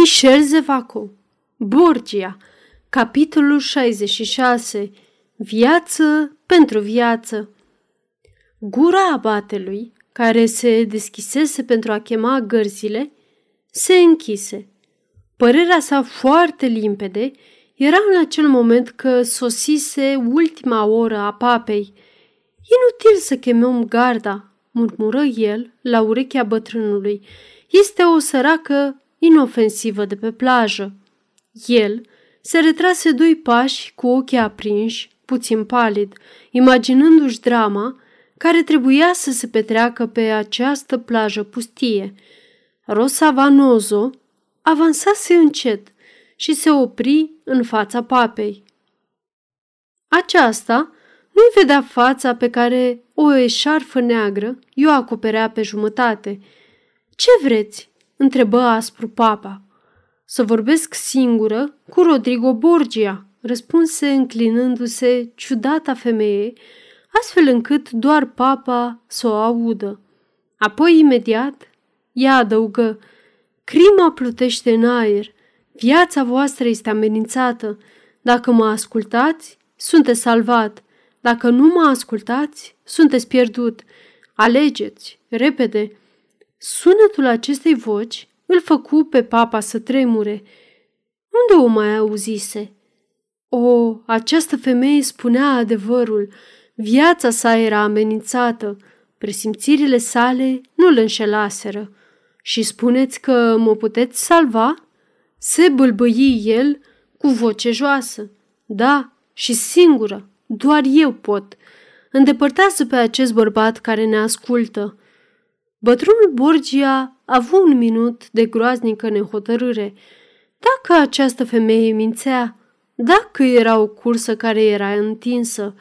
Michel Zevaco Borgia Capitolul 66 Viață pentru viață Gura abatelui, care se deschisese pentru a chema gărzile, se închise. Părerea sa foarte limpede era în acel moment că sosise ultima oră a papei. Inutil să chemăm garda, murmură el la urechea bătrânului. Este o săracă inofensivă de pe plajă. El se retrase doi pași cu ochii aprinși, puțin palid, imaginându-și drama care trebuia să se petreacă pe această plajă pustie. Rosa Vanozo avansase încet și se opri în fața papei. Aceasta nu-i vedea fața pe care o eșarfă neagră i-o acoperea pe jumătate. Ce vreți?" Întrebă aspru papa. Să vorbesc singură cu Rodrigo Borgia, răspunse înclinându-se ciudata femeie, astfel încât doar papa să o audă. Apoi, imediat, ea adăugă, crima plutește în aer, viața voastră este amenințată. Dacă mă ascultați, sunteți salvat. Dacă nu mă ascultați, sunteți pierdut. Alegeți, repede. Sunetul acestei voci îl făcu pe papa să tremure. Unde o mai auzise? O, această femeie spunea adevărul. Viața sa era amenințată. Presimțirile sale nu îl înșelaseră. Și spuneți că mă puteți salva? Se bâlbâi el cu voce joasă. Da, și singură, doar eu pot. Îndepărtează pe acest bărbat care ne ascultă. Bătrânul Borgia a avut un minut de groaznică nehotărâre. Dacă această femeie mințea, dacă era o cursă care era întinsă,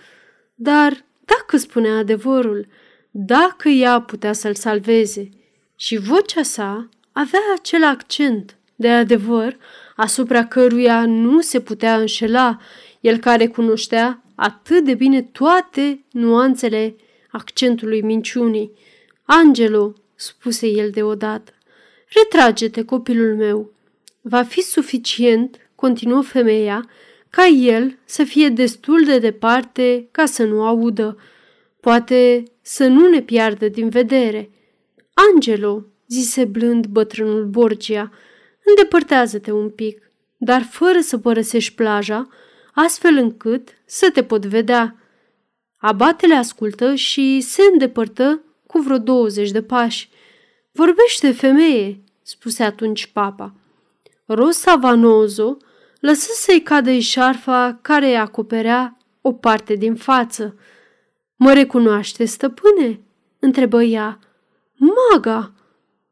dar dacă spunea adevărul, dacă ea putea să-l salveze. Și vocea sa avea acel accent de adevăr asupra căruia nu se putea înșela, el care cunoștea atât de bine toate nuanțele accentului minciunii. Angelo, spuse el deodată, retrage-te, copilul meu. Va fi suficient, continuă femeia, ca el să fie destul de departe ca să nu audă. Poate să nu ne piardă din vedere. Angelo, zise blând bătrânul Borgia, îndepărtează-te un pic, dar fără să părăsești plaja, astfel încât să te pot vedea. Abatele ascultă și se îndepărtă cu vreo 20 de pași. Vorbește, femeie, spuse atunci papa. Rosa Vanozo lăsă să-i cadă șarfa care îi acoperea o parte din față. Mă recunoaște, stăpâne?" întrebă ea. Maga!"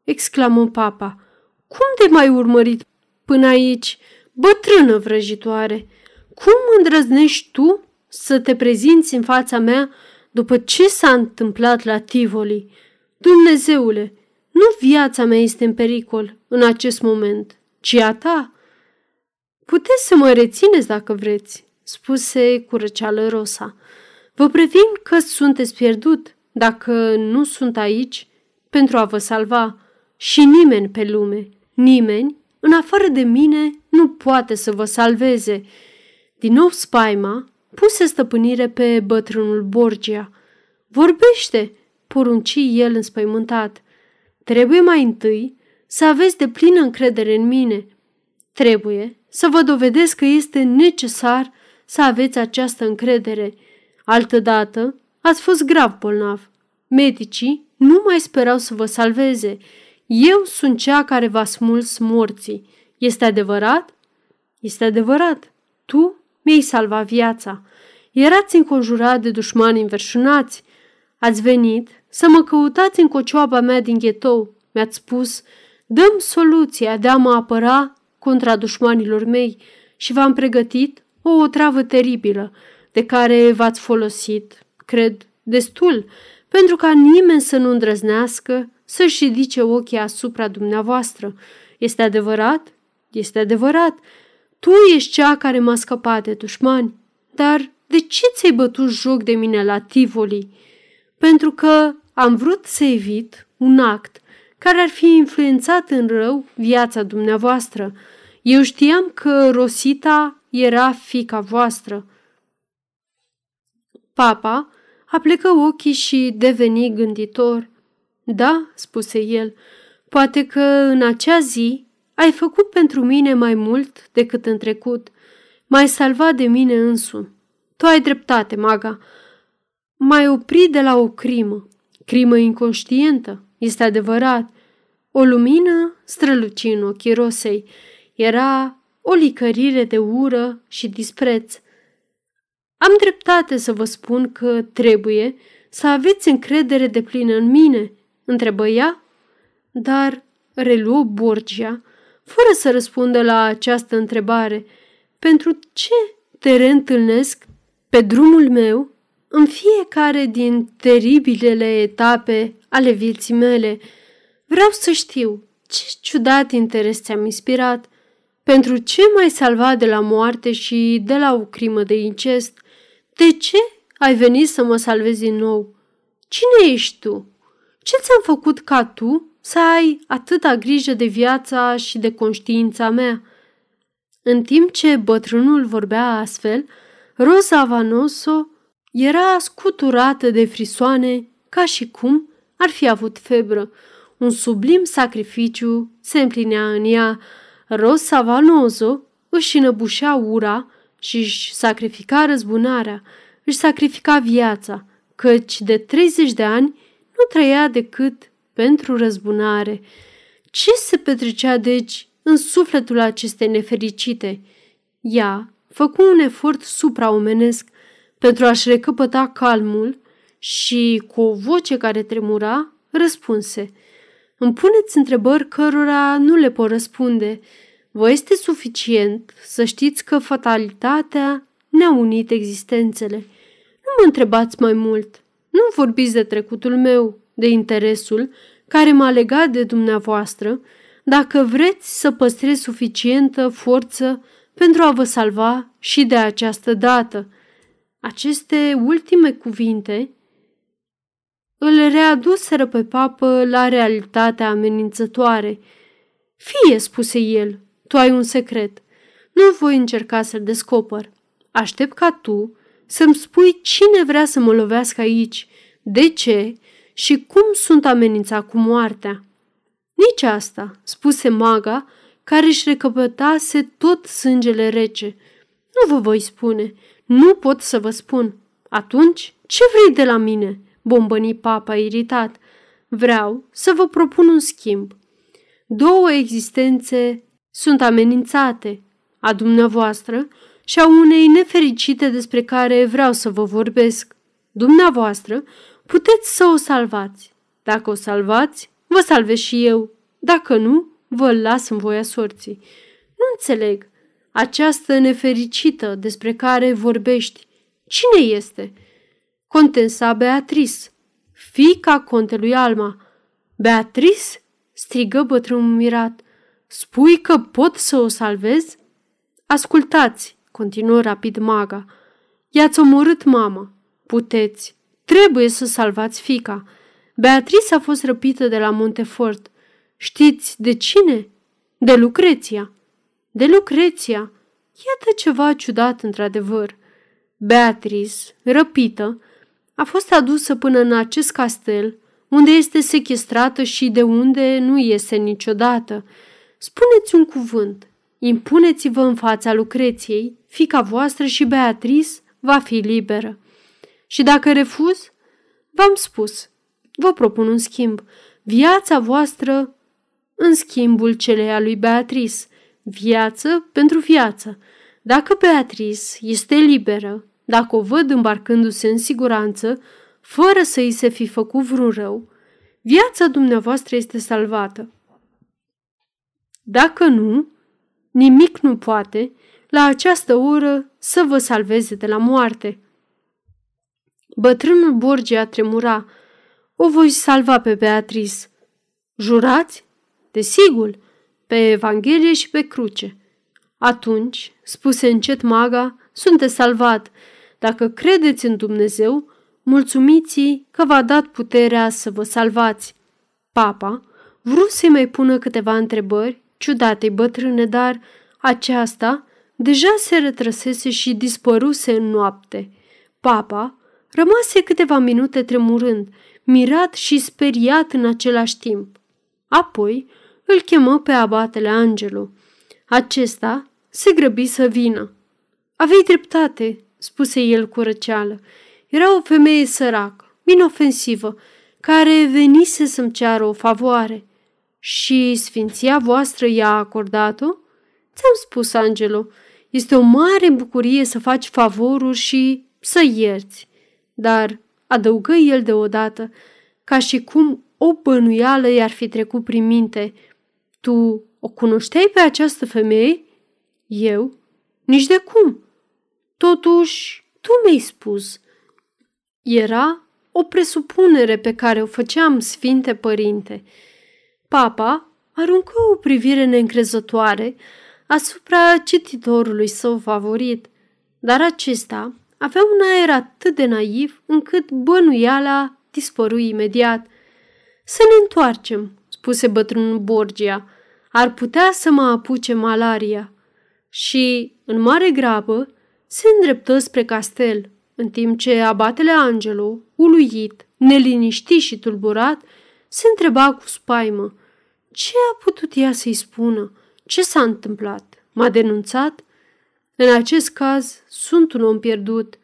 exclamă papa. Cum te mai urmărit până aici, bătrână vrăjitoare? Cum îndrăznești tu să te prezinți în fața mea după ce s-a întâmplat la Tivoli. Dumnezeule, nu viața mea este în pericol în acest moment, ci a ta. Puteți să mă rețineți dacă vreți, spuse cu răceală Rosa. Vă previn că sunteți pierdut dacă nu sunt aici pentru a vă salva și nimeni pe lume, nimeni, în afară de mine, nu poate să vă salveze. Din nou spaima puse stăpânire pe bătrânul Borgia. Vorbește, porunci el înspăimântat. Trebuie mai întâi să aveți de plină încredere în mine. Trebuie să vă dovedesc că este necesar să aveți această încredere. Altădată ați fost grav bolnav. Medicii nu mai sperau să vă salveze. Eu sunt cea care v-a smuls morții. Este adevărat? Este adevărat. Tu mi-ai salvat viața. Erați înconjurat de dușmani înverșunați. Ați venit să mă căutați în cocioaba mea din ghetou. Mi-ați spus, dăm soluția de a mă apăra contra dușmanilor mei și v-am pregătit o otravă teribilă de care v-ați folosit, cred, destul, pentru ca nimeni să nu îndrăznească să-și ridice ochii asupra dumneavoastră. Este adevărat? Este adevărat. Tu ești cea care m-a scăpat de dușmani. Dar de ce ți-ai bătut joc de mine la Tivoli? Pentru că am vrut să evit un act care ar fi influențat în rău viața dumneavoastră. Eu știam că Rosita era fica voastră. Papa aplecă ochii și deveni gânditor. Da, spuse el, poate că în acea zi ai făcut pentru mine mai mult decât în trecut. M-ai salvat de mine însumi. Tu ai dreptate, maga. M-ai oprit de la o crimă. Crimă inconștientă, este adevărat. O lumină străluci în ochii Rosei. Era o licărire de ură și dispreț. Am dreptate să vă spun că trebuie să aveți încredere de plină în mine, întrebă ea, dar reluă Borgia, fără să răspundă la această întrebare. Pentru ce te reîntâlnesc pe drumul meu în fiecare din teribilele etape ale vieții mele? Vreau să știu ce ciudat interes ți-am inspirat. Pentru ce m-ai salvat de la moarte și de la o crimă de incest? De ce ai venit să mă salvezi din nou? Cine ești tu? Ce ți-am făcut ca tu să ai atâta grijă de viața și de conștiința mea? În timp ce bătrânul vorbea astfel, Rosa Vanoso era scuturată de frisoane ca și cum ar fi avut febră. Un sublim sacrificiu se împlinea în ea. Rosa Vanoso își înăbușea ura și își sacrifica răzbunarea, își sacrifica viața, căci de 30 de ani nu trăia decât pentru răzbunare. Ce se petrecea, deci, în sufletul acestei nefericite? Ea făcu un efort supraomenesc pentru a-și recăpăta calmul și, cu o voce care tremura, răspunse. Îmi puneți întrebări cărora nu le pot răspunde, Vă este suficient să știți că fatalitatea ne-a unit existențele. Nu mă întrebați mai mult. Nu vorbiți de trecutul meu, de interesul care m-a legat de dumneavoastră, dacă vreți să păstrez suficientă forță pentru a vă salva și de această dată. Aceste ultime cuvinte îl readuseră pe papă la realitatea amenințătoare. Fie, spuse el, tu ai un secret. Nu voi încerca să-l descoper. Aștept ca tu să-mi spui cine vrea să mă lovească aici, de ce și cum sunt amenințat cu moartea. Nici asta, spuse maga, care își recăpătase tot sângele rece. Nu vă voi spune, nu pot să vă spun. Atunci, ce vrei de la mine? bombăni papa iritat. Vreau să vă propun un schimb. Două existențe sunt amenințate, a dumneavoastră și a unei nefericite despre care vreau să vă vorbesc. Dumneavoastră puteți să o salvați. Dacă o salvați, vă salvez și eu. Dacă nu, vă las în voia sorții. Nu înțeleg. Această nefericită despre care vorbești, cine este? Contensa Beatrice, fica contelui Alma. Beatrice? strigă bătrânul mirat. Spui că pot să o salvez? Ascultați, continuă rapid maga. I-ați omorât mama. Puteți. Trebuie să salvați fica. Beatrice a fost răpită de la Montefort. Știți de cine? De Lucreția. De Lucreția. Iată ceva ciudat într-adevăr. Beatrice, răpită, a fost adusă până în acest castel, unde este sechestrată și de unde nu iese niciodată. Spuneți un cuvânt, impuneți-vă în fața Lucreției, fica voastră și Beatrice va fi liberă. Și dacă refuz, v-am spus, vă propun un schimb, viața voastră în schimbul celei a lui Beatrice, viață pentru viață. Dacă Beatrice este liberă, dacă o văd îmbarcându-se în siguranță, fără să îi se fi făcut vreun rău, viața dumneavoastră este salvată. Dacă nu, nimic nu poate, la această oră, să vă salveze de la moarte. Bătrânul Borgia tremura. O voi salva pe Beatrice. Jurați? Desigur, pe Evanghelie și pe cruce. Atunci, spuse încet maga, sunteți salvat. Dacă credeți în Dumnezeu, mulțumiți că v-a dat puterea să vă salvați. Papa Vrut să-i mai pună câteva întrebări, ciudate bătrâne, dar aceasta deja se retrăsese și dispăruse în noapte. Papa rămase câteva minute tremurând, mirat și speriat în același timp. Apoi îl chemă pe abatele Angelo. Acesta se grăbi să vină. Avei dreptate, spuse el cu răceală. Era o femeie săracă, inofensivă, care venise să-mi ceară o favoare. Și sfinția voastră i-a acordat-o? Ți-am spus, Angelo, este o mare bucurie să faci favoruri și să ierți. Dar, adăugă el deodată, ca și cum o bănuială i-ar fi trecut prin minte. Tu o cunoșteai pe această femeie? Eu? Nici de cum. Totuși, tu mi-ai spus. Era o presupunere pe care o făceam, Sfinte Părinte. Papa aruncă o privire neîncrezătoare asupra cititorului său favorit, dar acesta avea un aer atât de naiv încât bănuiala dispăru imediat. Să ne întoarcem, spuse bătrânul Borgia. Ar putea să mă apuce malaria. Și, în mare grabă, se îndreptă spre castel, în timp ce abatele Angelo, uluit, neliniștit și tulburat, se întreba cu spaimă. Ce a putut ea să-i spună? Ce s-a întâmplat? M-a denunțat? În acest caz, sunt un om pierdut.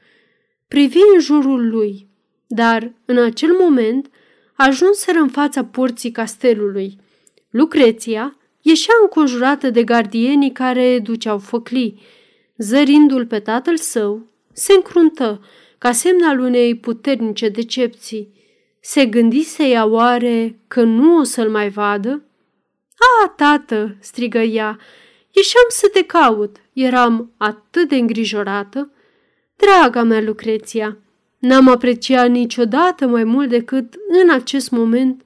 Privi în jurul lui, dar, în acel moment, ajunseră în fața porții castelului. Lucreția ieșea înconjurată de gardienii care duceau făclii. Zărindu-l pe tatăl său, se încruntă, ca semn al unei puternice decepții. Se gândise ea oare că nu o să-l mai vadă? A, tată!" strigă ea. Ieșeam să te caut. Eram atât de îngrijorată. Draga mea, Lucreția, n-am apreciat niciodată mai mult decât în acest moment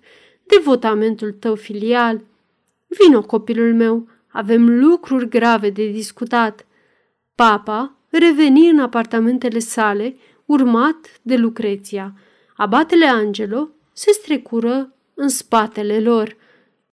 devotamentul tău filial. Vino, copilul meu, avem lucruri grave de discutat. Papa reveni în apartamentele sale, urmat de Lucreția. Abatele Angelo se strecură în spatele lor.